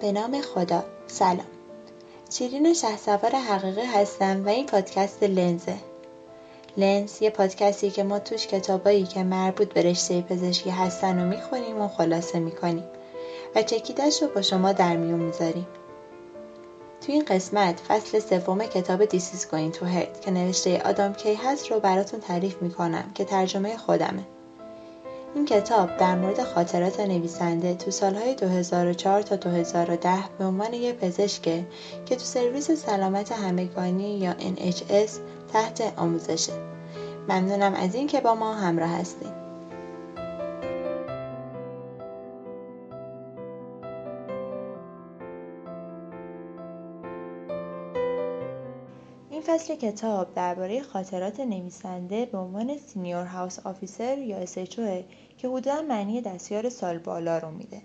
به نام خدا. سلام. شیرین سوار حقیقی هستم و این پادکست لنزه. لنز یه پادکستی که ما توش کتابایی که مربوط به رشته پزشکی هستن رو می‌خونیم و خلاصه می‌کنیم و چکیدش رو با شما در میون می‌ذاریم. تو این قسمت فصل سوم کتاب دیسیز گوین تو هرد که نوشته آدام کی هست رو براتون تعریف می‌کنم که ترجمه خودمه. این کتاب در مورد خاطرات نویسنده تو سالهای 2004 تا 2010 به عنوان یک پزشکه که تو سرویس سلامت همگانی یا NHS تحت آموزشه. ممنونم از این که با ما همراه هستیم. این فصل کتاب درباره خاطرات نویسنده به عنوان senior house officer یا SHO که حدودا معنی دستیار سال بالا رو میده.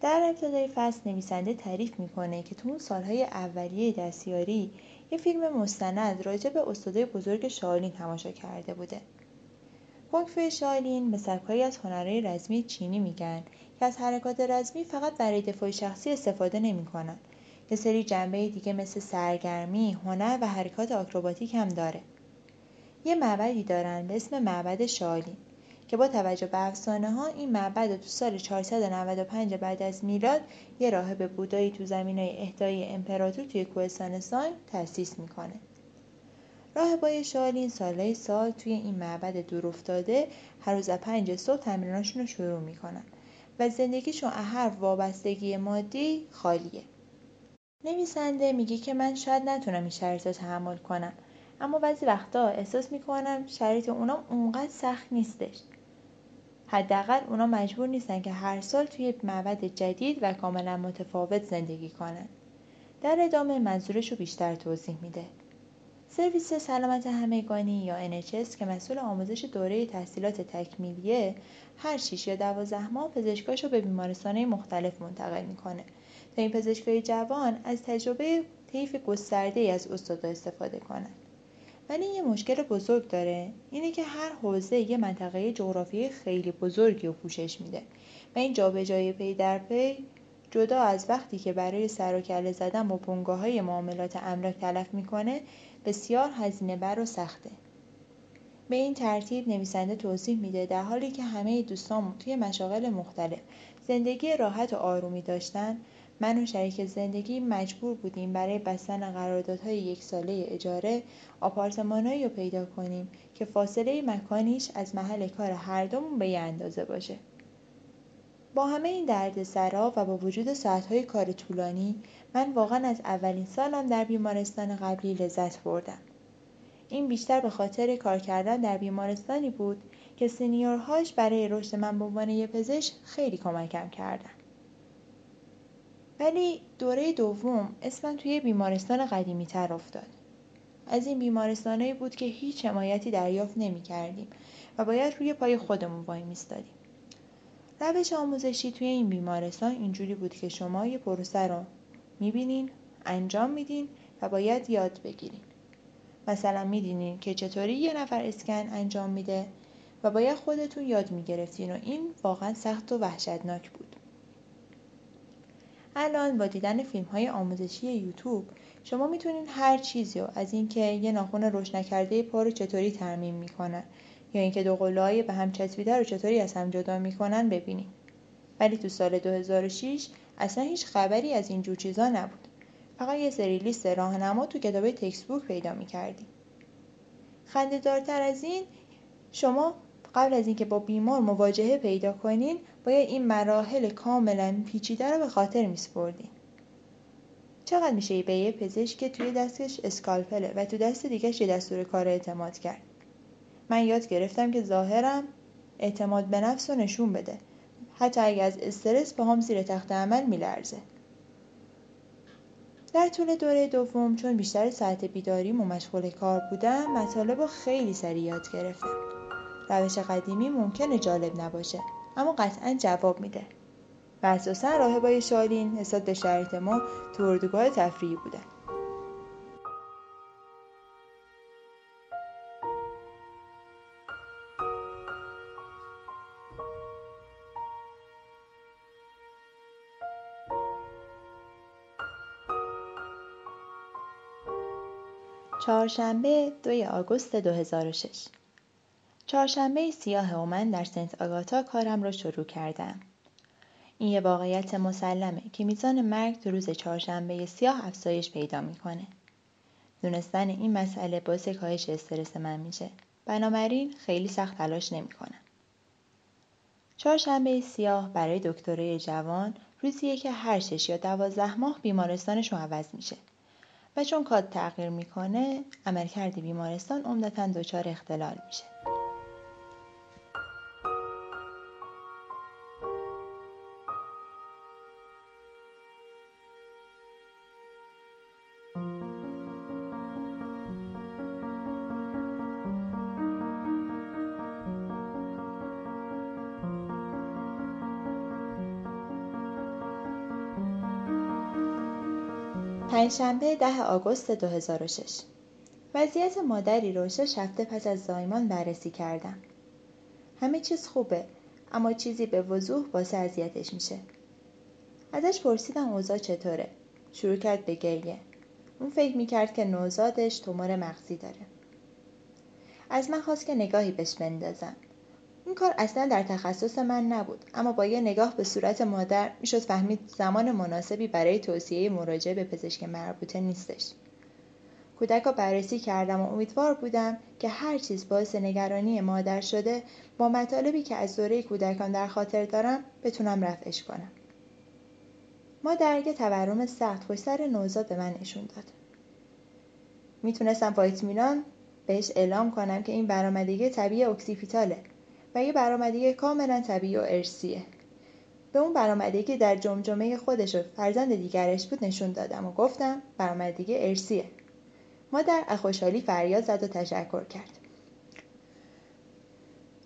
در ابتدای فصل نویسنده تعریف می‌کنه که تو اون سالهای اولیه دستیاری یه فیلم مستند راجع به استادای بزرگ شالین تماشا کرده بوده. کنگ شالین به سبکهایی از هنرهای رزمی چینی میگن که از حرکات رزمی فقط برای دفاع شخصی استفاده نمی‌کنن یه سری جنبه دیگه مثل سرگرمی، هنر و حرکات آکروباتیک هم داره. یه معبدی دارن به اسم معبد شالین که با توجه به افسانه ها این معبد تو سال 495 بعد از میلاد یه راهب بودایی تو زمین های اهدای امپراتور توی کوهستان سایم تأسیس می‌کنه. راهبای شالین سالهای سال توی این معبد دور افتاده هر روز پنج صبح تمریناشون رو شروع می‌کنن و زندگیشون هر وابستگی مادی خالیه. نویسنده میگه که من شاید نتونم این شرایط رو تحمل کنم. اما بعضی وقتا احساس می‌کنم شرایط اونا اونقدر سخت نیستش. حداقل اونا مجبور نیستن که هر سال توی معبد جدید و کاملا متفاوت زندگی کنن. در ادامه منظورش رو بیشتر توضیح میده. سرویس سلامت همگانی یا NHS که مسئول آموزش دوره تحصیلات تکمیلیه هر 6 یا 12 ماه پزشکاشو به بیمارستانهای مختلف منتقل می‌کنه. تا این پزشکای جوان از تجربه طیف گسترده از استادا استفاده کنند. ولی یه مشکل بزرگ داره اینه که هر حوزه یه منطقه جغرافیایی خیلی بزرگی رو پوشش میده و این جابجایی پی در پی جدا از وقتی که برای سر و کله زدن با بنگاه های معاملات املاک تلف می‌کنه بسیار هزینه بر و سخته. به این ترتیب نویسنده توضیح میده در حالی که همه دوستان توی مشاغل مختلف زندگی راحت و آرومی داشتن من و شریک زندگی مجبور بودیم برای بستن قراردادهای یک ساله اجاره آپارتمانهایی رو پیدا کنیم که فاصله مکانیش از محل کار هر دومون به یه اندازه باشه. با همه این دردسرا و با وجود ساعتهای کار طولانی من واقعا از اولین سالم در بیمارستان قبلی لذت بردم. این بیشتر به خاطر کار کردن در بیمارستانی بود که سنیورهاش برای رشد من به عنوان یه پزشک خیلی کمکم کردن. ولی دوره دوم اسمم توی بیمارستان قدیمی تر افتاد. از این بیمارستانهایی بود که هیچ حمایتی دریافت نمی کردیم و باید روی پای خودمون وای میستادیم. روش آموزشی توی این بیمارستان اینجوری بود که شما یه پروسه رو می‌بینین، انجام میدین و باید یاد بگیرین. مثلا میدینین که چطوری یه نفر اسکن انجام میده و باید خودتون یاد می‌گرفتین و این واقعا سخت و وحشتناک بود. الان با دیدن فیلم های آموزشی یوتیوب شما می‌تونید هر چیزی رو از اینکه یه ناخن روش نکرده پا رو چطوری ترمیم می‌کنن یا اینکه دو قله‌های به هم چسبیده رو چطوری از هم جدا می‌کنن ببینید ولی تو سال 2006 اصلا هیچ خبری از این جور چیزا نبود. فقط یه سری لیست راهنما تو کتاب تکست بوک پیدا می‌کردیم خنده دارتر از این شما قبل از اینکه با بیمار مواجهه پیدا کنین باید این مراحل کاملا پیچیده رو به خاطر میسپردین چقدر میشه به یه پزشک که توی دستش اسکالپله و تو دست دیگهش یه دستور کار اعتماد کرد؟ من یاد گرفتم که ظاهرم اعتماد به نفس رو نشون بده. حتی اگه از استرس با هم زیر تخت عمل میلرزه. در طول دوره دوم چون بیشتر ساعت بیداریم و مشغول کار بودم مطالب رو خیلی سریع یاد گرفتم. روش قدیمی ممکنه جالب نباشه. اما قطعا جواب میده. و اساسا راهبای شالین نسبت به شرایط ما تو اردوگاه تفریحی بودن چهارشنبه دوی آگوست 2006 چهارشنبه سیاه و من در سنت آگاتا کارم را شروع کردم. این یه واقعیت مسلمه که میزان مرگ تو روز چهارشنبه سیاه افزایش پیدا می‌کنه. دونستن این مسئله باعث کاهش استرس من میشه. بنابراین خیلی سخت تلاش نمی‌کنم. چهارشنبه سیاه برای دکتره جوان روزیه که هر شش یا دوازده ماه بیمارستانشون عوض میشه. و چون کاد تغییر می‌کنه عملکرد بیمارستان عمدتا دچار اختلال میشه پنجشنبه ده آگوست 2006 وضعیت مادری رو شش هفته پس از زایمان بررسی کردم. همه چیز خوبه اما چیزی به وضوح باعث اذیتش میشه. ازش پرسیدم اوضاع چطوره. شروع کرد به گریه. اون فکر می‌کرد که نوزادش تومور مغزی داره. از من خواست که نگاهی بهش بندازم. این کار اصلا در تخصص من نبود اما با یه نگاه به صورت مادر می‌شد فهمید زمان مناسبی برای توصیه مراجعه به پزشک مربوطه نیستش. کودک را بررسی کردم و امیدوار بودم که هر چیز باعث نگرانی مادر شده با مطالبی که از دوره کودکان در خاطر دارم بتونم رفعش کنم. مادر یه تورم سخت پشت سر نوزاد به من نشون داد. می‌تونستم با اطمینان بهش اعلام کنم که این برآمدگی طبیعی اکسیپیتاله و یه برآمدگی کاملا طبیعی و ارسیه به اون برآمدگی که در جمجمه خودش و فرزند دیگرش بود نشون دادم و گفتم برآمدگی ارسیه مادر از خوشحالی فریاد زد و تشکر کرد.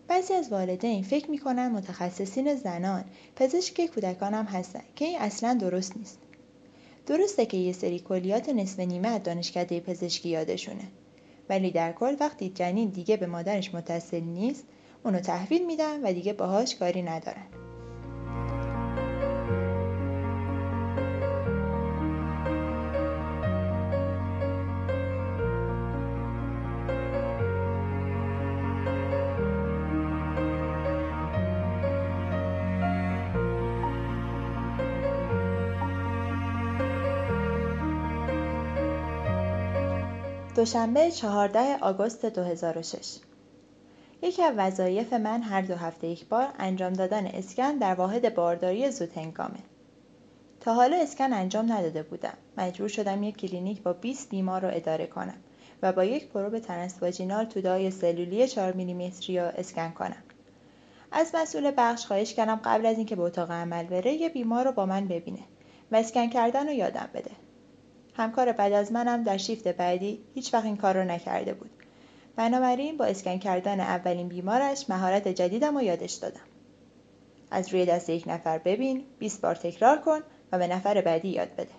بعضی از والدین فکر می‌کنن متخصصین زنان پزشک کودکان هم هستن که این اصلا درست نیست. درسته که یه سری کلیات نصف نیمه از دانشکده پزشکی یادشونه. ولی در کل وقتی جنین دیگه به مادرش متصل نیست اونو تحویل میدن و دیگه باهاش کاری ندارن. دوشنبه 14 آگوست 2006 یکی از وظایف من هر دو هفته یک بار انجام دادن اسکن در واحد بارداری زودهنگامه تا حالا اسکن انجام نداده بودم. مجبور شدم یک کلینیک با 20 بیمار رو اداره کنم و با یک پروب ترنسواژینال تودای سلولی 4 میلیمتری رو اسکن کنم. از مسئول بخش خواهش کردم قبل از اینکه به اتاق عمل بره یه بیمار رو با من ببینه و اسکن کردن رو یادم بده. همکار بعد از منم در شیفت بعدی هیچ وقت این کار رو نکرده بود. بنابراین با اسکن کردن اولین بیمارش مهارت جدیدم و یادش دادم. از روی دست یک نفر ببین 20 بار تکرار کن و به نفر بعدی یاد بده.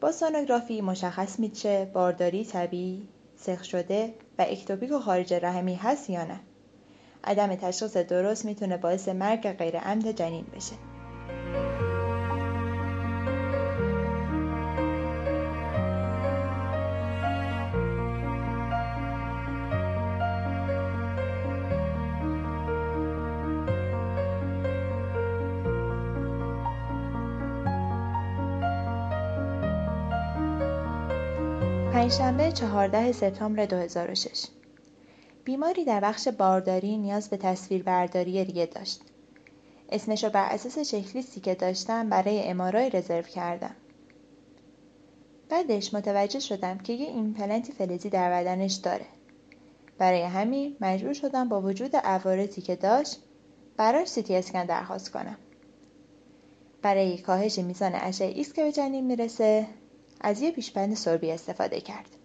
با سونوگرافی مشخص میشه بارداری طبیعی سخ شده و اکتوپیک و خارج رحمی هست یا نه. عدم تشخیص درست می‌تونه باعث مرگ غیر عمد جنین بشه. پنجشنبه 14 سپتامبر 2006 بیماری در بخش بارداری نیاز به تصویر برداری ریه داشت. اسمشو بر اساس چکلیستی که داشتم برای ام‌آر‌آی رزرو کردم. بعدش متوجه شدم که یه ایمپلنت فلزی در بدنش داره. برای همین مجبور شدم با وجود عوارضی که داشت براش سیتی اسکن درخواست کنم. برای کاهش میزان اشعه ایکس که به جنین می‌رسه از یه پیشبند سربی استفاده کردم.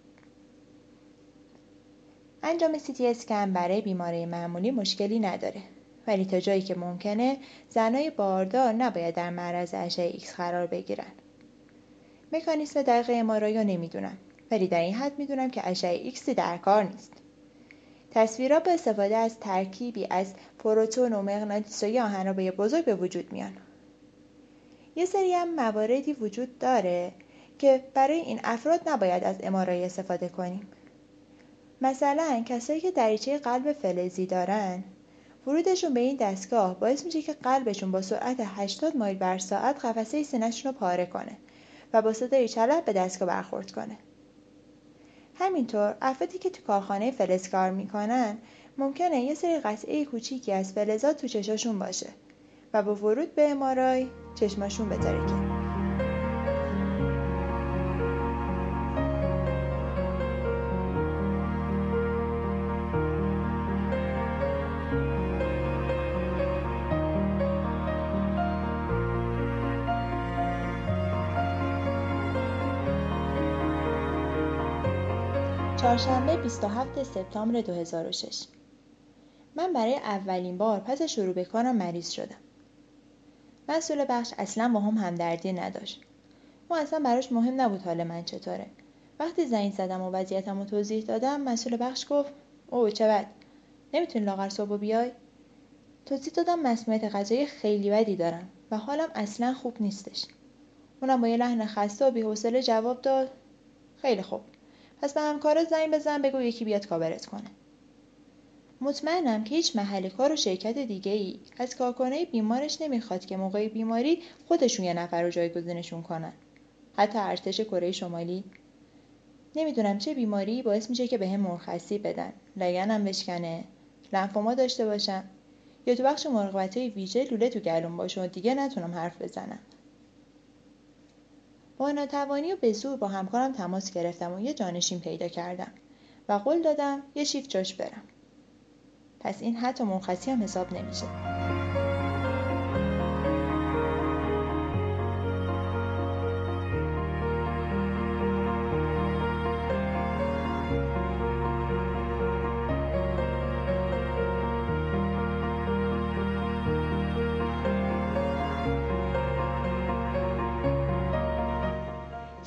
انجام سیتی اسکن برای بیمارای معمولی مشکلی نداره ولی تا جایی که ممکنه زنای باردار نباید در معرض اشعه ایکس قرار بگیرن. مکانیسم دقیق MRI رو نمی‌دونم ولی در این حد می‌دونم که اشعه ایکسی در کار نیست. تصویرها با استفاده از ترکیبی از پروتون و مغناطیس و آهنربای بزرگ به وجود میان. یه سری هم مواردی وجود داره که برای این افراد نباید از امارای استفاده کنیم. مثلا کسایی که دریچه قلب فلزی دارن ورودشون به این دستگاه باعث میشه که قلبشون با سرعت 80 مایل بر ساعت قفسه سینهشون رو پاره کنه و با صدای چلب به دستگاه برخورد کنه. همینطور افرادی که تو کارخانه فلز کار می‌کنن ممکنه یه سری قطعه کوچیکی از فلزات تو چشاشون باشه و با ورود به امارای چشماشون بترکه چهارشنبه 27 سپتامبر 2006 من برای اولین بار پس شروع به کارم مریض شدم. مسئول بخش اصلا با هم همدردی نداشت. ما اصلا براش مهم نبود حال من چطوره. وقتی زنگ زدم و وضعیتم رو توضیح دادم مسئول بخش گفت او چه بد نمی‌تونی لاغر صبح بیای توضیح دادم مسمومیت غذایی خیلی بدی دارم و حالم اصلا خوب نیستش اونم با یه لحن خسته و بیحوصله جواب داد خیلی خوب پس به همکارت زنگ بزن بگو یکی بیاد کاورت کنه. مطمئنم که هیچ محل کار و شرکت دیگه ای از کارکنه بیمارش نمی‌خواد که موقع بیماری خودشون یه نفر رو جایگزینشون کنن. حتی ارتش کره شمالی. نمی‌دونم چه بیماری باعث میشه که به هم مرخصی بدن. لگنم بشکنه. لنفوما داشته باشم. یا تو بخش مراقبت های ویژه لوله تو گلوم باشه و دیگه نتونم حرف بزنم. با ناتوانی و به زور با همکارم تماس گرفتم و یه جانشین پیدا کردم و قول دادم یه شیفت جاش برم. پس این حتی مرخصی هم حساب نمیشه.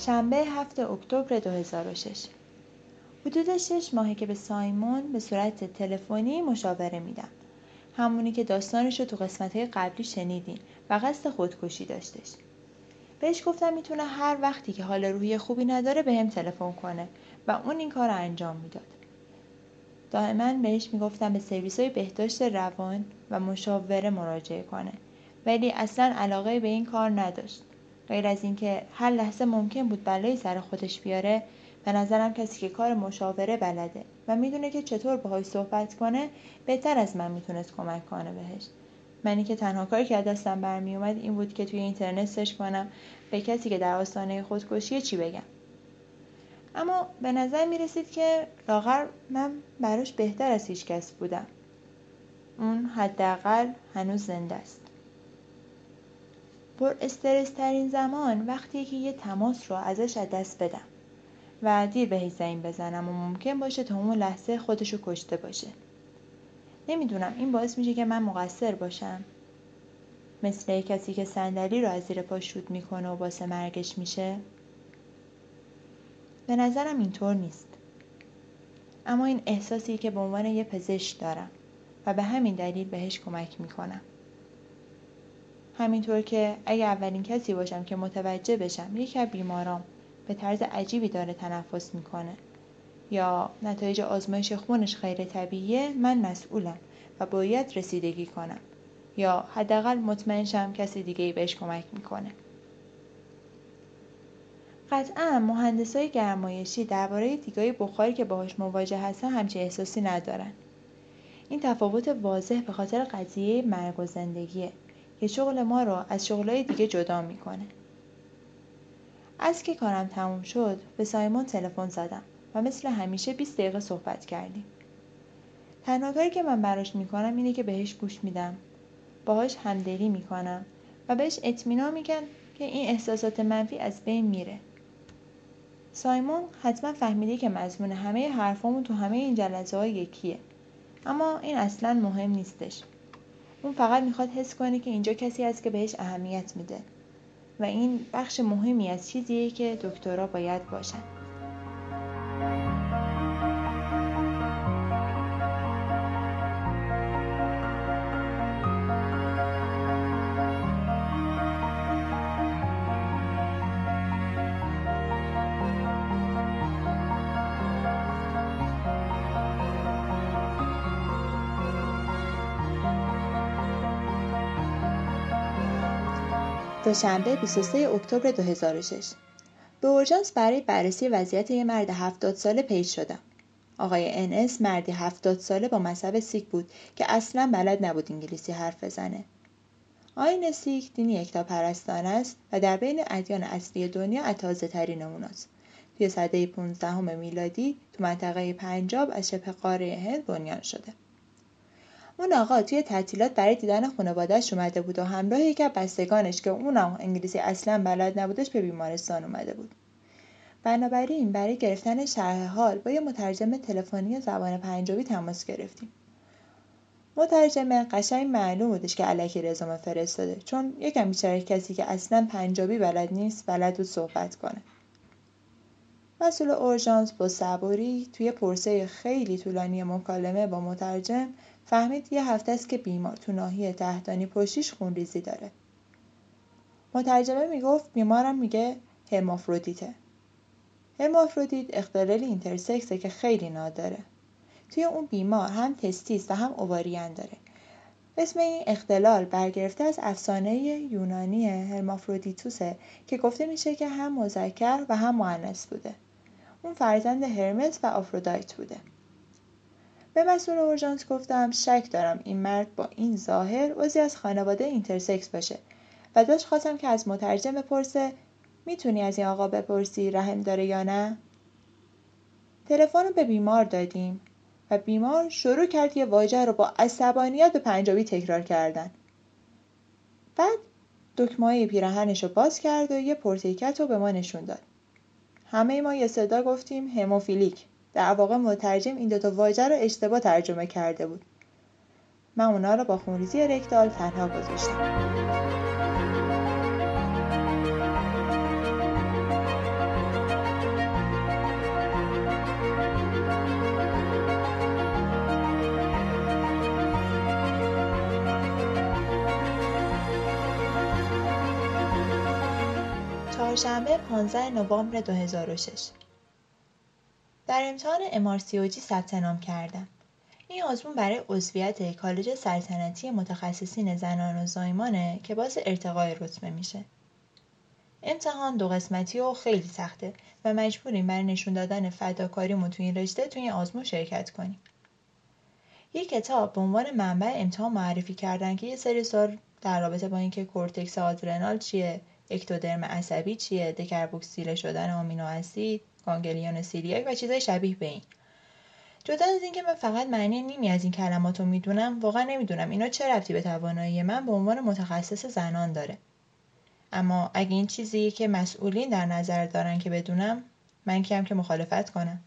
شنبه هفت اکتبر 2006 حدود شش ماهه که به سایمون به صورت تلفنی مشاوره میدم. همونی که داستانش رو تو قسمت قبلی شنیدین و قصد خودکشی داشتش. بهش گفتم می‌تونه هر وقتی که حال روحی خوبی نداره به هم تلفن کنه و اون این کار رو انجام می‌داد. دائما بهش می‌گفتم به سرویس های بهداشت روان و مشاوره مراجعه کنه ولی اصلا علاقه به این کار نداشت. غیر از اینکه هر لحظه ممکن بود بلایی سر خودش بیاره به نظرم کسی که کار مشاوره بلده و می‌دونه که چطور باهاش صحبت کنه بهتر از من می‌تونست کمک کنه بهش. منی که تنها کاری که دستم برمیومد این بود که توی اینترنت سرچ کنم به کسی که در آستانه خودکشی چی بگم. اما به نظر می رسید که لاغر من براش بهتر از هیچ کس بودم. اون حداقل هنوز زنده است. پر استرس ترین زمان وقتی که یه تماس رو ازش از دست بدم و دیر بهش زنگ بزنم و ممکن باشه تا اون لحظه خودشو کشته باشه. نمی‌دونم این باعث میشه که من مقصر باشم. مثل کسی که صندلی رو از زیر پا شود می‌کنه و باسه مرگش میشه. به نظرم اینطور نیست. اما این احساسی که به عنوان یه پزشک دارم و به همین دلیل بهش کمک می‌کنم. همینطور که اگه اولین کسی باشم که متوجه بشم یکی از بیمارام به طرز عجیبی داره تنفس می‌کنه. یا نتایج آزمایش خونش غیر طبیعیه من مسئولم و باید رسیدگی کنم. یا حداقل مطمئن شم کسی دیگه ای بهش کمک می‌کنه. قطعا مهندسای گرمایشی درباره دیگای بخاری که باهاش مواجه هستن همچه احساسی ندارن. این تفاوت واضح به خاطر قضیه مرگ و زندگیه. که شغل ما رو از شغلای دیگه جدا می‌کنه. از که کارم تموم شد به سایمون تلفن زدم و مثل همیشه 20 دقیقه صحبت کردیم. تنها کاری که من براش می‌کنم اینه که بهش گوش میدم. باهاش همدلی می‌کنم و بهش اطمینان میگم که این احساسات منفی از بین میره. سایمون حتما فهمیده که مضمون همه حرفامون تو همه این جلسه های یکیه. اما این اصلا مهم نیستش. اون فقط می‌خواد حس کنه که اینجا کسی هست که بهش اهمیت میده. و این بخش مهمی از چیزیه که دکترها باید باشن. دوشنبه 23 اکتبر 2006 به اورژانس برای بررسی وضعیت یه مرد 70 ساله page شدم. آقای NS مردی 70 ساله با مذهب سیک بود که اصلا بلد نبود انگلیسی حرف بزنه. آیین سیک دینی یکتاپرستانه است و در بین ادیان اصلی دنیا از تازه ترین است. توی سده 15 میلادی تو منطقه پنجاب از شبه قاره هند بنیان شده. اون آقا توی تعطیلات برای دیدن خانوادهش اومده بود و همراه یکی از بستگانش که اونم انگلیسی اصلا بلد نبودش به بیمارستان اومده بود. بنابراین برای گرفتن شرح حال با یه مترجم تلفنی زبان پنجابی تماس گرفتیم. مترجم قشنگ معلوم بودش که علکی رزومه فرستاده چون یکم بیچاره کسی که اصلا پنجابی بلد نیست بلد بود صحبت کنه. مسئول اورژانس با صبوری توی پرسه خیلی طولانی مکالمه با مترجم فهمید یه هفته است که بیمار تو ناحیه تحتانی پشتیش خونریزی داره. مترجمه می‌گفت بیمارم میگه هرمافرودیته. هرمافرودیت اختلال اینترسکسه که خیلی نادره. توی اون بیمار هم تستیس و هم اوواریان داره. اسم این اختلال برگرفته از افسانه یونانی هرمافرودیتوسه که گفته میشه که هم مذکر و هم مؤنث بوده. اون فرزند هرمس و آفرودایت بوده. به مسئول اورژانس گفتم شک دارم این مرد با این ظاهر عضوی از خانواده intersex باشه. و ازش خواستم که از مترجم بپرسه می‌تونی از این آقا بپرسی رحم داره یا نه؟ تلفن رو به بیمار دادیم و بیمار شروع کرد یه واژه رو با عصبانیت به پنجابی تکرار کردن. بعد دکمه پیراهنش رو باز کرد و یه port-a-cath رو به ما نشون داد. همه ما یه صدا گفتیم هموفیلیک. در واقع مترجم این دوتا واژه رو اشتباه ترجمه کرده بود. من اونا رو با خونریزی رکتال تنها گذاشتم. چهارشنبه 15 نوامبر 2006 در امتحان MRCOG ثبت نام کردم. این آزمون برای عضویت کالج سلطنتی متخصصین زنان و زایمانه که باعث ارتقای رتبه میشه. امتحان دو قسمتی و خیلی سخته و مجبوریم برای نشون دادن فداکاریمون تو این رشته تو این آزمون شرکت کنیم. یک کتاب به عنوان منبع امتحان معرفی کردن که یه سری سوال در رابطه با اینکه کورتکس آدرنال چیه، اکتودرم عصبی چیه، دکربوکسیل شدن آمینو اسید، گانگلیون سیریاک و چیزای شبیه به این. جدا از اینکه من فقط معنی نیمی از این کلمات رو می‌دونم واقعا نمی‌دونم اینا چه ربطی به توانایی من به عنوان متخصص زنان داره. اما اگه این چیزی که مسئولین در نظر دارن که بدونم من کیم که مخالفت کنم؟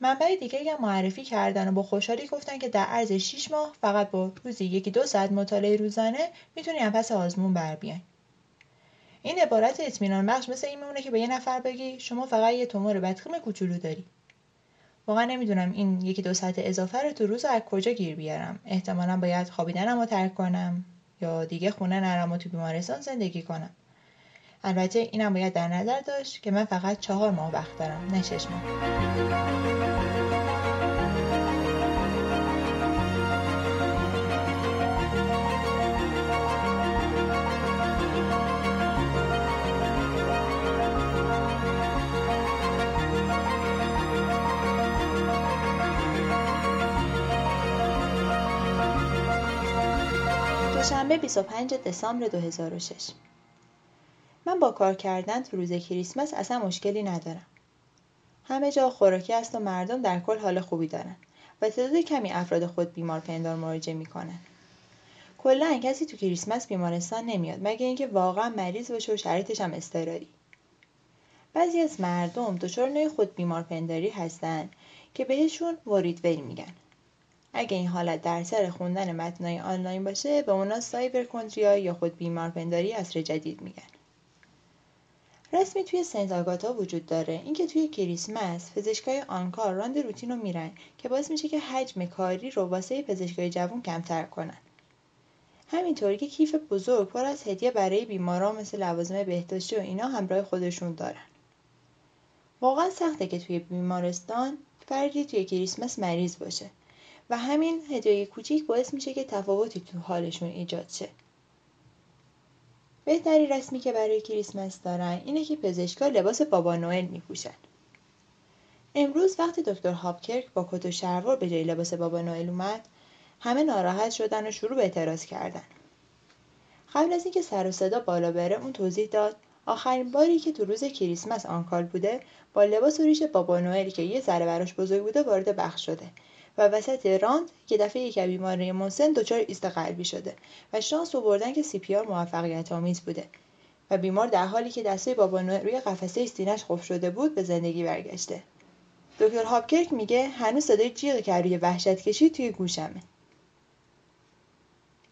منبع دیگه هم معرفی کردن و با خوشحالی گفتن که در عرض 6 ماه فقط با روزی یکی دو ساعت مطالعه روزانه می‌تونی پس آزمون بر بیاین این عبارت اطمینان بخش مثل این میمونه که به یه نفر بگی شما فقط یه تومور بدخیم کوچولو داری. واقعا نمی‌دونم این یکی دو ساعت اضافه رو تو روز از کجا گیر بیارم. احتمالا باید خوابیدنم رو ترک کنم یا دیگه خونه نرم و تو بیمارستان زندگی کنم. البته اینم باید در نظر داشت که من فقط چهار ماه وقت دارم نه شش ماه. دوشنبه 25 دسامبر 2006 من با کار کردن تو روز کریسمس اصلا مشکلی ندارم. همه جا خوراکی است و مردم در کل حال خوبی دارن و تعداد کمی افراد خود بیمار پندار مراجعه می‌کنن. کلا کسی تو کریسمس بیمارستان نمیاد مگه اینکه واقعا مریض باشه و شرایطش هم اضطراری. بعضی از مردم دچار نوع خود بیمار پنداری هستن که بهشون وریدوری میگن اگه این حالت در سر خوندن متنای آنلاین باشه به اونا سایبرکندریا یا خود بیمارپنداری اصر جدید میگن. رسمی توی سنت آگاتا وجود داره. اینکه توی کریسمس پزشکای آنکار راند روتین رو میرن که باعث میشه که حجم کاری رو واسه پزشکای جوون کمتر کنن. همینطور که کیف بزرگ پر از هدیه برای بیماران مثل لوازم بهداشتی و اینا همراه خودشون دارن. واقعا سخته که توی بیمارستان فردی توی کریسمس مریض باشه. و همین هدیه کوچیک باعث میشه که تفاوتی تو حالشون ایجاد شه. بهترین رسمی که برای کریسمس دارن اینه که پزشکا لباس بابا نوئل میپوشن. امروز وقتی دکتر هاپکرک با کت و شلوار به جای لباس بابا نوئل اومد همه ناراحت شدن و شروع به اعتراض کردن. قبل از اینکه سر و صدا بالا بره اون توضیح داد آخرین باری که تو روز کریسمس on call بوده با لباس و ریش بابا نوئل که یه ذره براش بزرگ بوده وارد بخش شده. و وسط round یک دفعه یک بیمار مسن دچار ایست قلبی شده و شانس آوردن که CPR موفقیت آمیز بوده و بیمار در حالی که دست بابا روی قفسه سینهش قفل شده بود به زندگی برگشته. دکتر هاپکرک میگه هنوز صدای جیغی که از روی وحشت کشید توی گوشمه.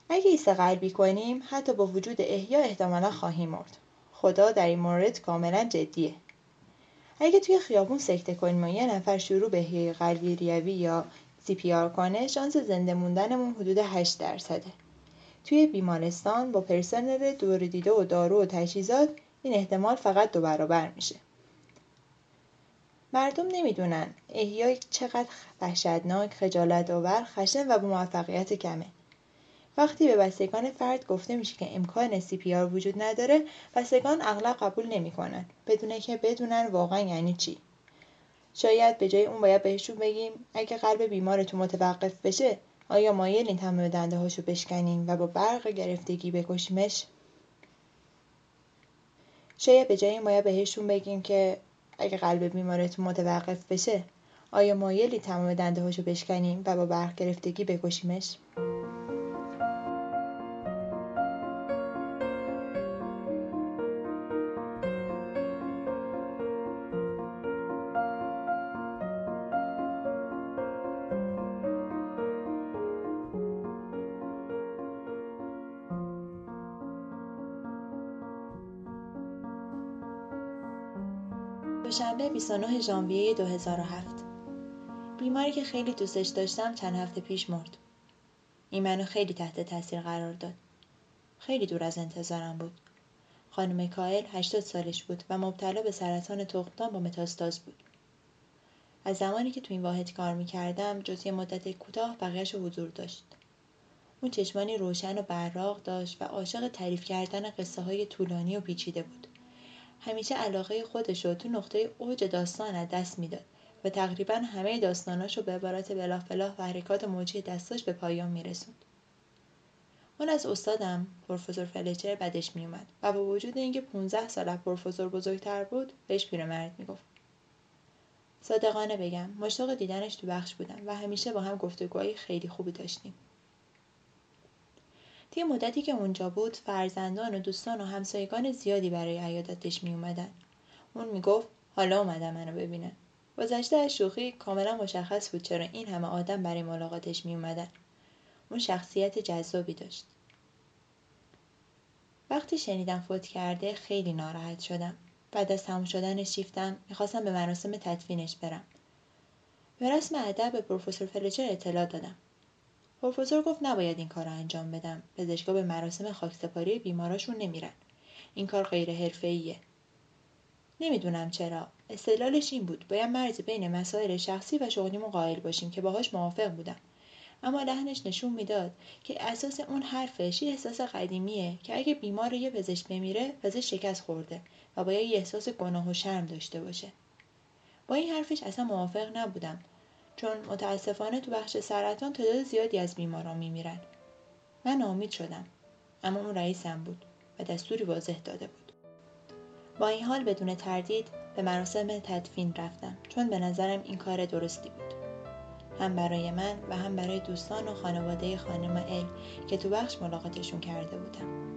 اگه ایست قلبی کنیم حتی با وجود احیا احتمالا خواهیم مرد. خدا در این مورد کاملا جدیه. اگه توی خیابون سکته کنیم و یه نفر شروع به قلبی ریوی یا CPR کنه شانس زنده موندنمون حدود 8 درصده. توی بیمارستان با پرسنل دوره دیده و دارو و تجهیزات این احتمال فقط دو برابر میشه. مردم نمی‌دونن احیای چقدر وحشتناک خجالت آور خشن و با موفقیت کمه. وقتی به بستگان فرد گفته میشه که امکان سی وجود نداره بستگان اغلب قبول نمی‌کنن. بدون که بدونن واقعا یعنی چی. شاید به جای اون باید بهشون بگیم اگه قلب بیمارتون متوقف بشه آیا مایلین تمام دنده هاشو بشکنیم و با برق گرفتگی بکشیمش؟ شاید به جای این باید بهشون بگیم که اگه قلب بیمارتون متوقف بشه آیا مایلی تمام دنده هاشو بشکنیم و با برق گرفتگی بکشیمش؟ 29 ژانویه 2007 بیماری که خیلی دوستش داشتم چند هفته پیش مرد. این منو خیلی تحت تاثیر قرار داد. خیلی دور از انتظارم بود. خانم کائل 80 سالش بود و مبتلا به سرطان تخمدان با متاستاز بود. از زمانی که تو این واحد کار می‌کردم جز یه مدت کوتاه بقیهش حضور داشت. اون چشمانی روشن و براق داشت و عاشق تعریف کردن قصه های طولانی و پیچیده بود. همیشه علاقه خودش رو تو نقطه اوج داستان از دست می‌داد و تقریبا همه داستاناش رو به عبارت blah blah و حرکات موجی دستاش به پایان میرسوند. اون از استادم پروفسور فلچر بدش میومد و با وجود اینکه 15 سال از پروفسور بزرگتر بود بهش پیرمرد می‌گفت. صادقانه بگم مشتاق دیدنش تو بخش بودم و همیشه با هم گفتگوهای خیلی خوبی داشتیم. طی مدتی که اونجا بود فرزندان و دوستان و همسایگان زیادی برای عیادتش می اومدن. اون می‌گفت حالا اومدن منو ببینن. گذشته از شوخی کاملا مشخص بود چرا این همه آدم برای ملاقاتش می اومدن. اون شخصیت جذابی داشت. وقتی شنیدم فوت کرده خیلی ناراحت شدم. بعد از تموم شدن شیفتم می‌خواستم به مراسم تدفینش برم. به رسم ادب به پروفسور فلچر اطلاع دادم. پروفسور گفت نباید این کار رو انجام بدم. پزشکا به مراسم خاکسپاری بیماراشون نمیرن. این کار غیر حرفه‌ایه. نمی‌دونم چرا. استدلالش این بود. باید مرزی بین مسائل شخصی و شغلیمون قائل باشیم که باهاش موافق بودم. اما لحنش نشون می‌داد که اساس اون حرفش یه احساس قدیمیه که اگه بیمار یه پزشک بمیره پزشک شکست خورده و باید یه احساس گناه و شرم داشته باشه. با این حرفش اصلا موافق نبودم. چون متاسفانه تو بخش سرطان تعداد زیادی از بیماران میمیرن. من ناامید شدم اما اون رئیسم بود و دستوری واضح داده بود. با این حال بدون تردید به مراسم تدفین رفتم چون به نظرم این کار درستی بود. هم برای من و هم برای دوستان و خانواده خانم ال که تو بخش ملاقاتشون کرده بودم.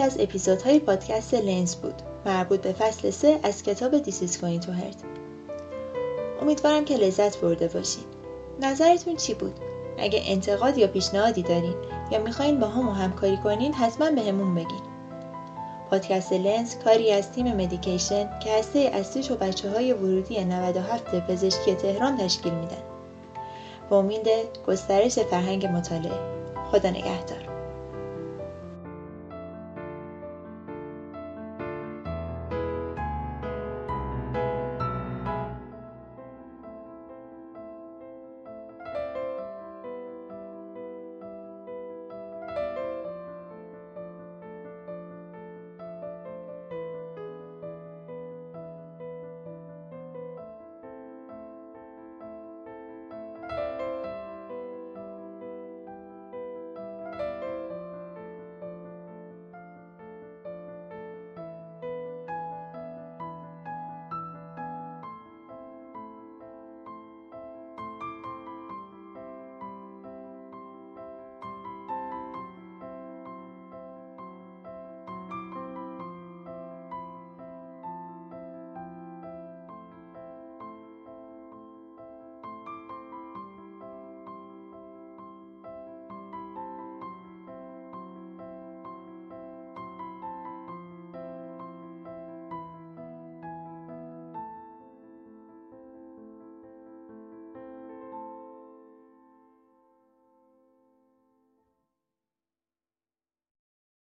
یکی از اپیزودهای پادکست لنز بود مربوط به فصل سه از کتاب دیسیز کوین تو هرد امیدوارم که لذت برده باشین نظرتون چی بود اگه انتقاد یا پیشنهادی دارین یا می‌خواین با هم همکاری کنین حتما به همون بگین پادکست لنز کاری از تیم مدیکیشن که هسته اصلیش و بچه های ورودی 97 پزشکی تهران تشکیل میدن. با امید گسترش فرهنگ مطالعه. خدا نگهدار.